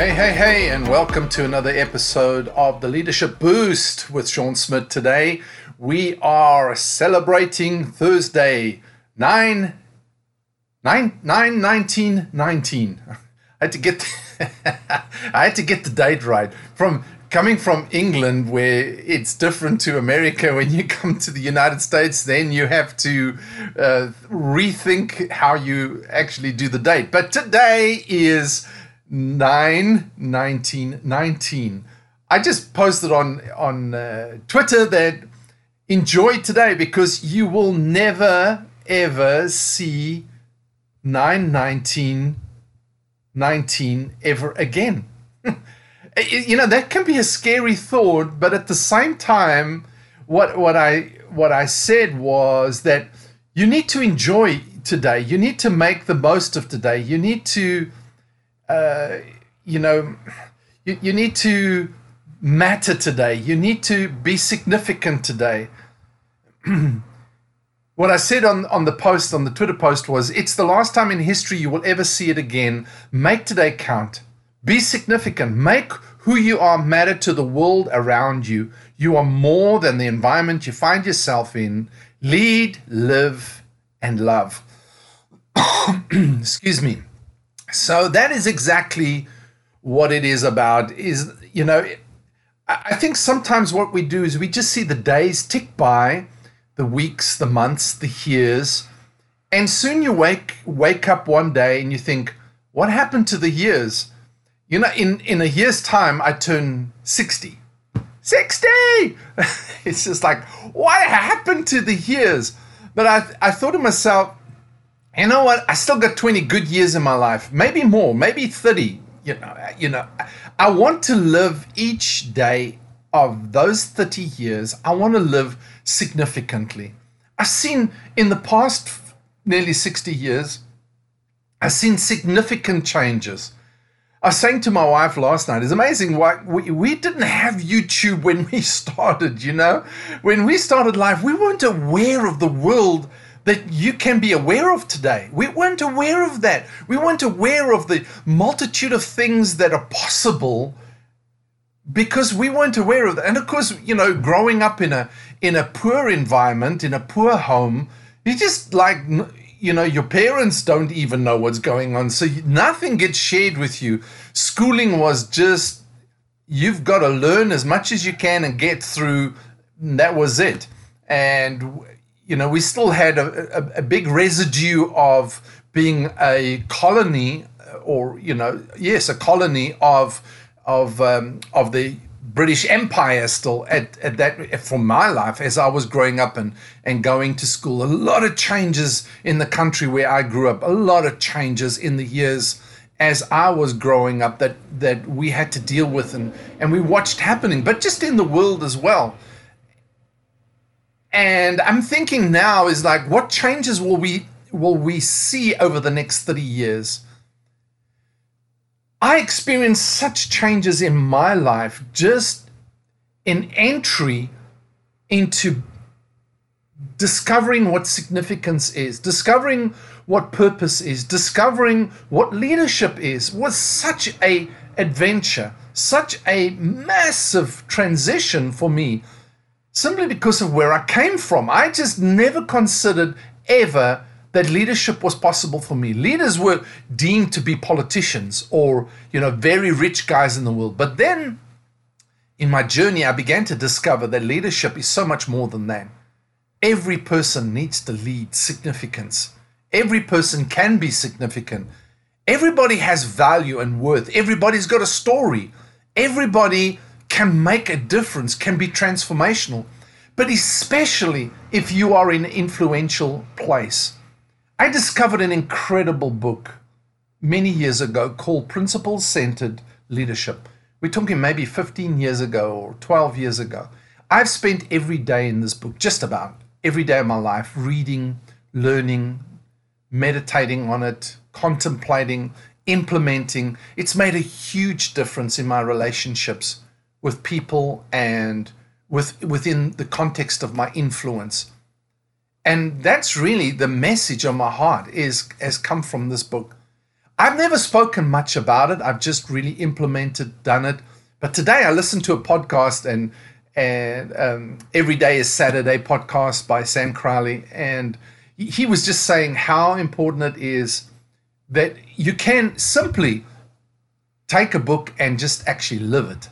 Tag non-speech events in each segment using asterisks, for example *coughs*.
Hey, hey, hey, and welcome to another episode of the Leadership Boost with Sean Smith. Today we are celebrating Thursday, 9, 9, 9 19, 19. *laughs* I had to get *laughs* I had to get the date right. From coming from England where it's different to America when you come to the United States then you have to uh, rethink how you actually do the date. But today is 9 19 19 i just posted on on uh, twitter that enjoy today because you will never ever see 9 19 19 ever again. *laughs* You know that can be a scary thought but at the same time what what i what i said was that you need to enjoy today. You need to make the most of today. You need to you know, you, you need to matter today. You need to be significant today. *clears throat* what I said on, on the post, on the Twitter post, was it's the last time in history you will ever see it again. Make today count. Be significant. Make who you are matter to the world around you. You are more than the environment you find yourself in. Lead, live, and love. *coughs* Excuse me. So that is exactly what it is about. Is you know, I think sometimes what we do is we just see the days tick by, the weeks, the months, the years, and soon you wake wake up one day and you think, what happened to the years? You know, in in a year's time, I turn sixty. 60 *laughs* it's just like what happened to the years but i i thought to myself you know what? I still got 20 good years in my life, maybe more, maybe 30. You know, uh, you know, I want to live each day of those 30 years. I want to live significantly. I've seen in the past nearly 60 years, I've seen significant changes. I was saying to my wife last night, it's amazing why we, we didn't have YouTube when we *laughs* started, you know? When we started life, we weren't aware of the world that you can be aware of today. We weren't aware of that. We weren't aware of the multitude of things that are possible because we weren't aware of that. And of course, you know, growing up in a in a poor environment, in a poor home, you just like you know, your parents don't even know what's going on. So nothing gets shared with you. Schooling was just you've got to learn as much as you can and get through. And That was it. And you know, we still had a, a, a big residue of being a colony, or you know, yes, a colony of of um, of the British Empire still at, at that for my life as I was growing up and, and going to school. A lot of changes in the country where I grew up, a lot of changes in the years as I was growing up that that we had to deal with and, and we watched happening, but just in the world as well. And I'm thinking now is like, what changes will we will we see over the next 30 years? I experienced such changes in my life just in entry into discovering what significance is, discovering what purpose is, discovering what leadership is was such a adventure, such a massive transition for me simply because of where I came from. I just never considered ever that leadership was possible for me. Leaders were deemed to be politicians or, you know, very rich guys in the world. But then in my journey, I began to discover that leadership is so much more than that. Every person needs to lead significance. Every person can be significant. Everybody has value and worth. Everybody's got a story. Everybody can make a difference, can be transformational, but especially if you are in an influential place. I discovered an incredible book many years ago called Principle Centered Leadership. We're talking maybe 15 years ago or 12 years ago. I've spent every day in this book, just about every day of my life, reading, learning, meditating on it, contemplating, implementing. It's made a huge difference in my relationships with people and with within the context of my influence. And that's really the message of my heart is has come from this book. I've never spoken much about it. I've just really implemented, done it. But today I listened to a podcast and and um, every day is Saturday podcast by Sam Crowley, and he was just saying how important it is that you can simply take a book and just actually live it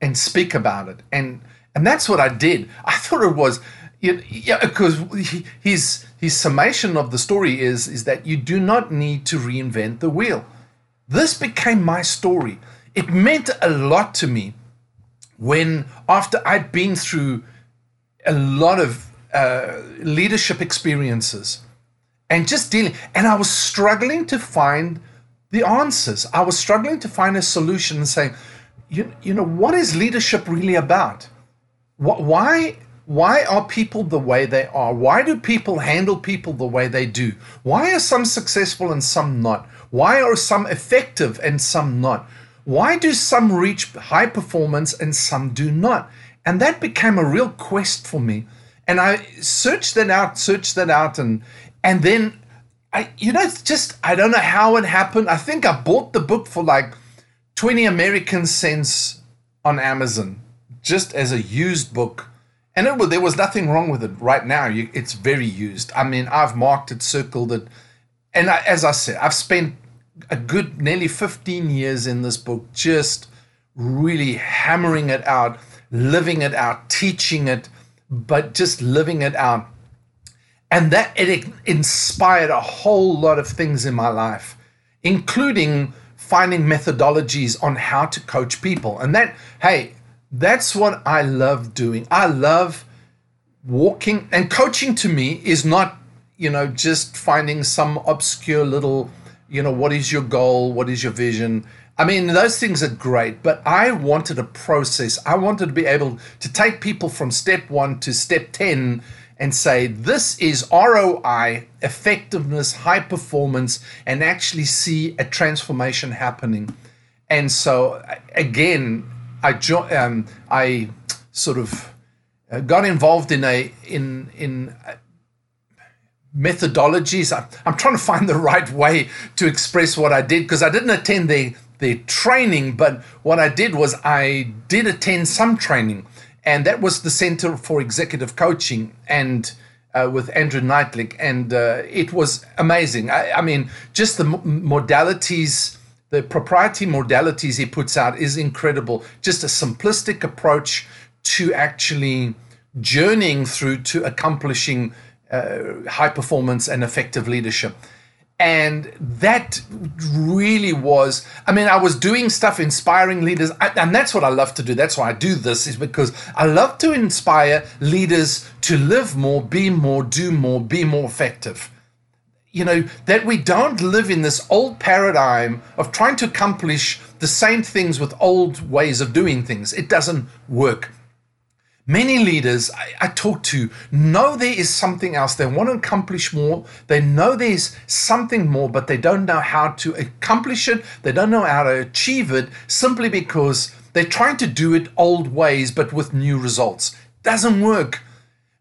and speak about it, and and that's what I did. I *laughs* thought it was yeah, because his his summation of the story is is that you do not need to reinvent the wheel. This became my story. It meant a lot to me when after I'd been through a lot of uh, leadership experiences and just dealing, and I was struggling to find the answers. I was struggling to find a solution and saying, you, you know, what is leadership really about? What, why why are people the way they are? Why do people handle people the way they do? Why are some successful and some not? Why are some effective and some not? Why do some reach high performance and some do not? And that became a real quest for me. And I searched that out, searched that out, and and then I, you know, just I don't know how it happened. I think I bought the book for like 20 American cents on Amazon, just as a used book and it, there was nothing wrong with it. Right now, you, it's very used. I mean, I've marked it, circled it, and I, as I said, I've spent a good nearly 15 years in this book, just really hammering it out, living it out, teaching it, but just living it out. And that it inspired a whole lot of things in my life, including finding methodologies on how to coach people. And that, hey, that's what I love doing. I love walking and coaching to me is not, you know, just finding some obscure little, you know, what is your goal? What is your vision? I mean, those things are great, but I wanted a process. I wanted to be able to take people from step one to step 10 and say, this is ROI, effectiveness, high performance, and actually see a transformation happening. And so, again, I jo- um, I sort of uh, got involved in a in in uh, methodologies. I'm, I'm trying to find *laughs* the right way to express what I did because I didn't attend the the training, but what I did was I did attend some training, and that was the Center for Executive Coaching and. Uh, with Andrew Neitlich, and uh, it was amazing. I, I mean, just the modalities the propriety modalities he puts out is incredible. Just a simplistic approach to actually journeying through to accomplishing uh, high performance and effective leadership. And that really was, I mean, I was doing stuff inspiring leaders, and that's what I love to do. That's why I do this, is because I love to inspire leaders to live more, be more, do more, be more effective you know, that we don't live in this old paradigm of trying to accomplish the same things with old ways of doing things. It doesn't work. Many leaders I, I, talk to know there is something else. They want to accomplish more. They know there's something more, but they don't know how to accomplish it. They don't know how to achieve it simply because they're trying to do it old ways, but with new results. Doesn't work.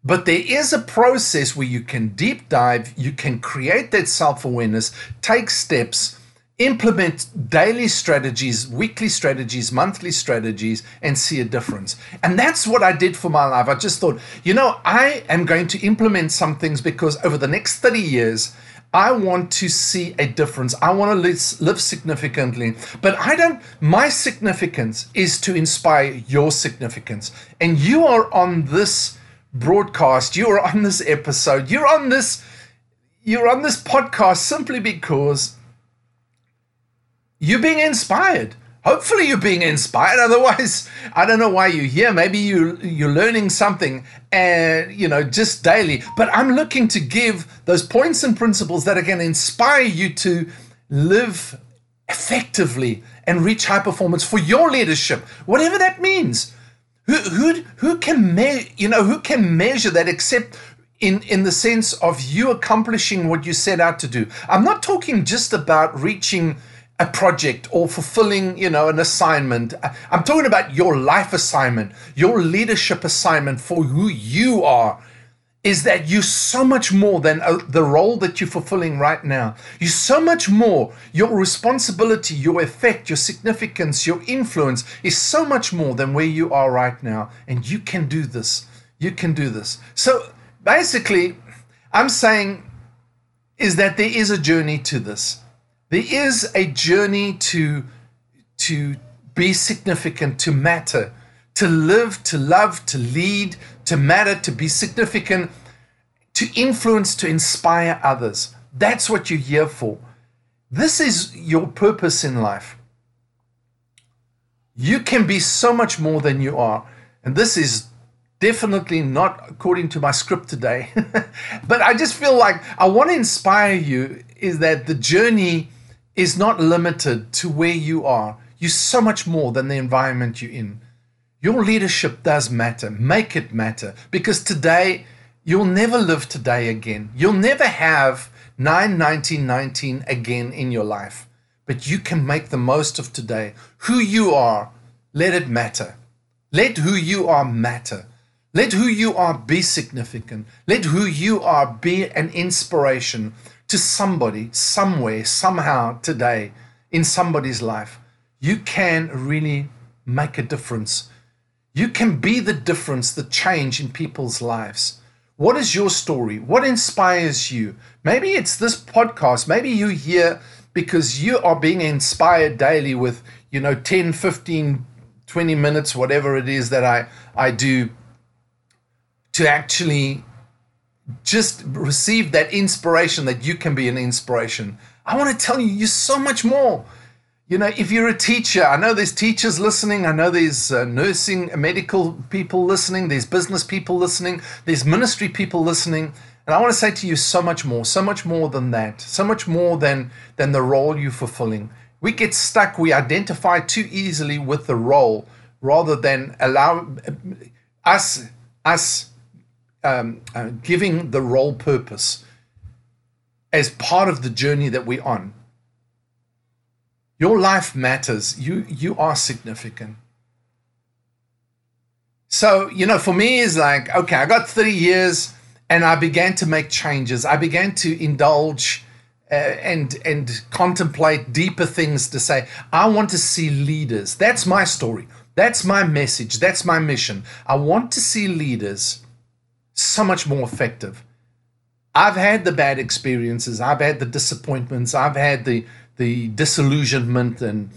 But there is a process where you can deep dive, you can create that self awareness, take steps, implement daily strategies, weekly strategies, monthly strategies, and see a difference. And that's what I did for my life. I just thought, you know, I am going to implement some things because over the next 30 years, I want to see a difference. I want to live, live, significantly. But I don't, my significance is to inspire your significance. And you are on this broadcast, you're on this episode, you're on this you're on this podcast simply because you're being inspired. Hopefully you're being inspired. *laughs* Otherwise, I don't know why you're here. Maybe you you're learning something and you know just daily. But I'm looking to give those points and principles that are going to inspire you to live effectively and reach high performance for your leadership, whatever that means Who, who, who can me- you know who can measure that except in, in the sense of you accomplishing what you set out to do. I'm not talking just about reaching a project or fulfilling, you know, an assignment. I'm talking about your life assignment, your leadership assignment for who you are. Is that you're so much more than uh, the role that you're fulfilling right now? You're so much more. Your responsibility, your effect, your significance, your influence is so much more than where you are right now. And you can do this. You can do this. So basically, I'm saying is that there is a journey to this. There is a journey to to be significant, to matter, to live, to love, to lead, to matter, to be significant, to influence, to inspire others. That's what you're here for. This is your purpose in life. You can be so much more than you are. And this is definitely not according to my script today. *laughs* but I just feel like I want to inspire you is that the journey is not limited to where you are. You're so much more than the environment you're in. Your leadership does matter. Make it matter because today you'll never live today again. You'll never have 9 19 19 again in your life. But you can make the most of today. Who you are, let it matter. Let who you are matter. Let who you are be significant. Let who you are be an inspiration to somebody, somewhere, somehow today in somebody's life. You can really make a difference. You can be the difference, the change in people's lives. What is your story? What inspires you? Maybe it's this podcast. Maybe you hear because you are being inspired daily with, you know, 10, 15, 20 minutes, whatever it is that I, I do to actually just receive that inspiration that you can be an inspiration. I want to tell you, you're so much more. You know, if you're a teacher, I know there's teachers listening, I know there's uh, nursing, medical people listening, there's business people listening, there's ministry people listening. And I want to say to you so much more, so much more than that, so much more than, than the role you're fulfilling. We get stuck, we identify too easily with the role rather than allow uh, us, us um, uh, giving the role purpose as part of the journey that we're on. Your life matters. You you are significant. So, you know, for me is like, okay, I got 30 years and I began to make changes. I began to indulge uh, and and contemplate deeper things to say, I want to see leaders. That's my story. That's my message. That's my mission. I want to see leaders so much more effective. I've had the bad experiences, I've had the disappointments, I've had the the disillusionment and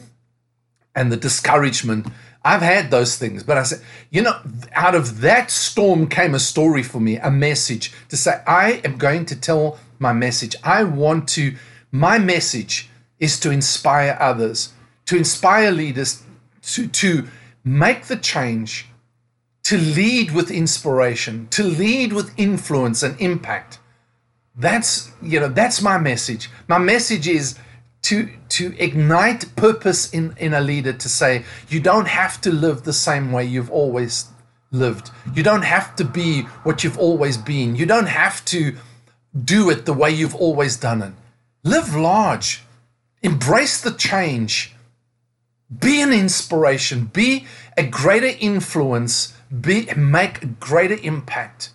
and the discouragement. I've had those things, but I said, you know, out of that storm came a story for me, a message to say, I am going to tell my message. I want to, my message is to inspire others, to inspire leaders to, to make the change to lead with inspiration, to lead with influence and impact. That's, you know, that's my message. My message is to to ignite purpose in in a leader to say you don't have to live the same way you've always lived. You don't have to be what you've always been. You don't have to do it the way you've always done it. Live large. Embrace the change. Be an inspiration. Be a greater influence be make a greater impact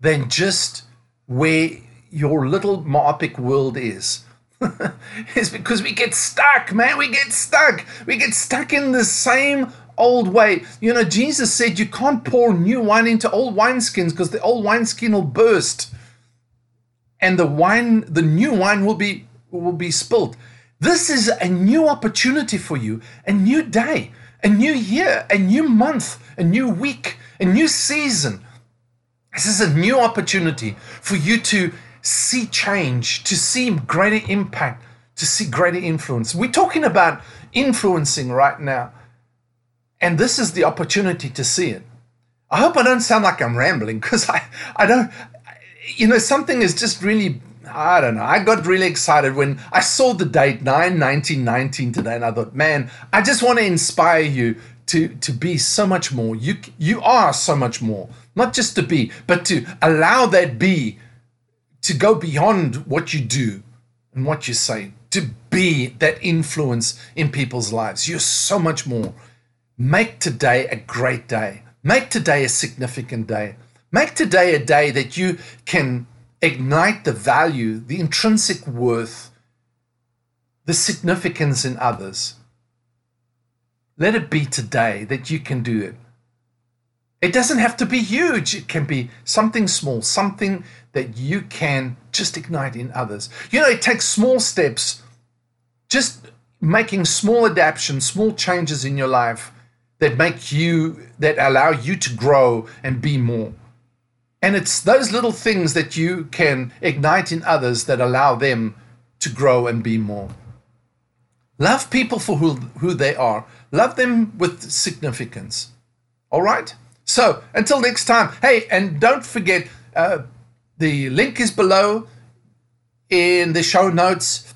than just where your little myopic world is. *laughs* it's because we get stuck, man. We get stuck. We get stuck in the same old way. You know, Jesus said you can't pour new wine into old wineskins because the old wineskin will burst. And the wine, the new wine will be will be spilled. This is a new opportunity for you, a new day a new year, a new month, a new week, a new season. This is a new opportunity for you to see change, to see greater impact, to see greater influence. We're talking about influencing right now. And this is the opportunity to see it. I hope I don't sound like I'm rambling because I, I don't, you know, something is just really I don't know. I got really excited when I saw the date 9 19 19 today, and I thought, man, I just want to inspire you to to be so much more. You you are so much more. Not just to be, but to allow that be to go beyond what you do and what you say, to be that influence in people's lives. You're so much more. Make today a great day. Make today a significant day. Make today a day that you can ignite the value, the intrinsic worth, the significance in others. Let it be today that you can do it. It doesn't have to be huge. It can be something small, something that you can just ignite in others. You know, it takes small steps, just making small adaptations, small changes in your life that make you, that allow you to grow and be more. And it's those little things that you can ignite in others that allow them to grow and be more. Love people for who, who they are, love them with significance. All right? So until next time, hey, and don't forget uh, the link is below in the show notes.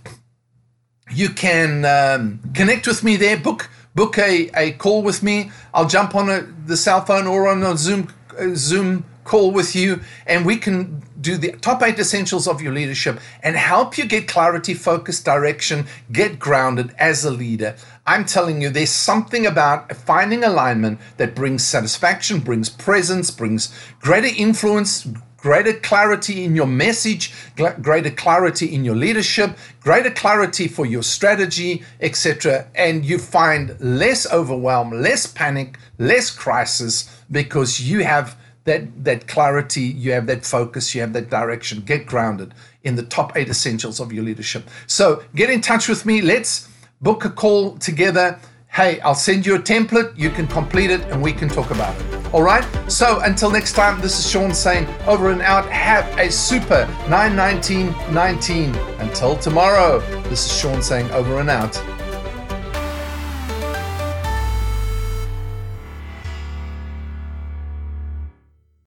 You can um, connect with me there, book book a, a call with me. I'll jump on a, the cell phone or on a Zoom uh, Zoom call with you and we can do the top eight essentials of your leadership and help you get clarity, focus, direction, get grounded as a leader. I'm telling you, there's something about finding alignment that brings satisfaction, brings presence, brings greater influence, greater clarity in your message, greater clarity in your leadership, greater clarity for your strategy, etc. And you find less overwhelm, less panic, less crisis because you have that that clarity, you have that focus, you have that direction. Get grounded in the top eight essentials of your leadership. So get in touch with me. Let's book a call together. Hey, I'll send you a template. You can complete it and we can talk about it. All right. So until next time, this is Sean saying over and out. Have a super 91919. Until tomorrow, this is Sean saying over and out.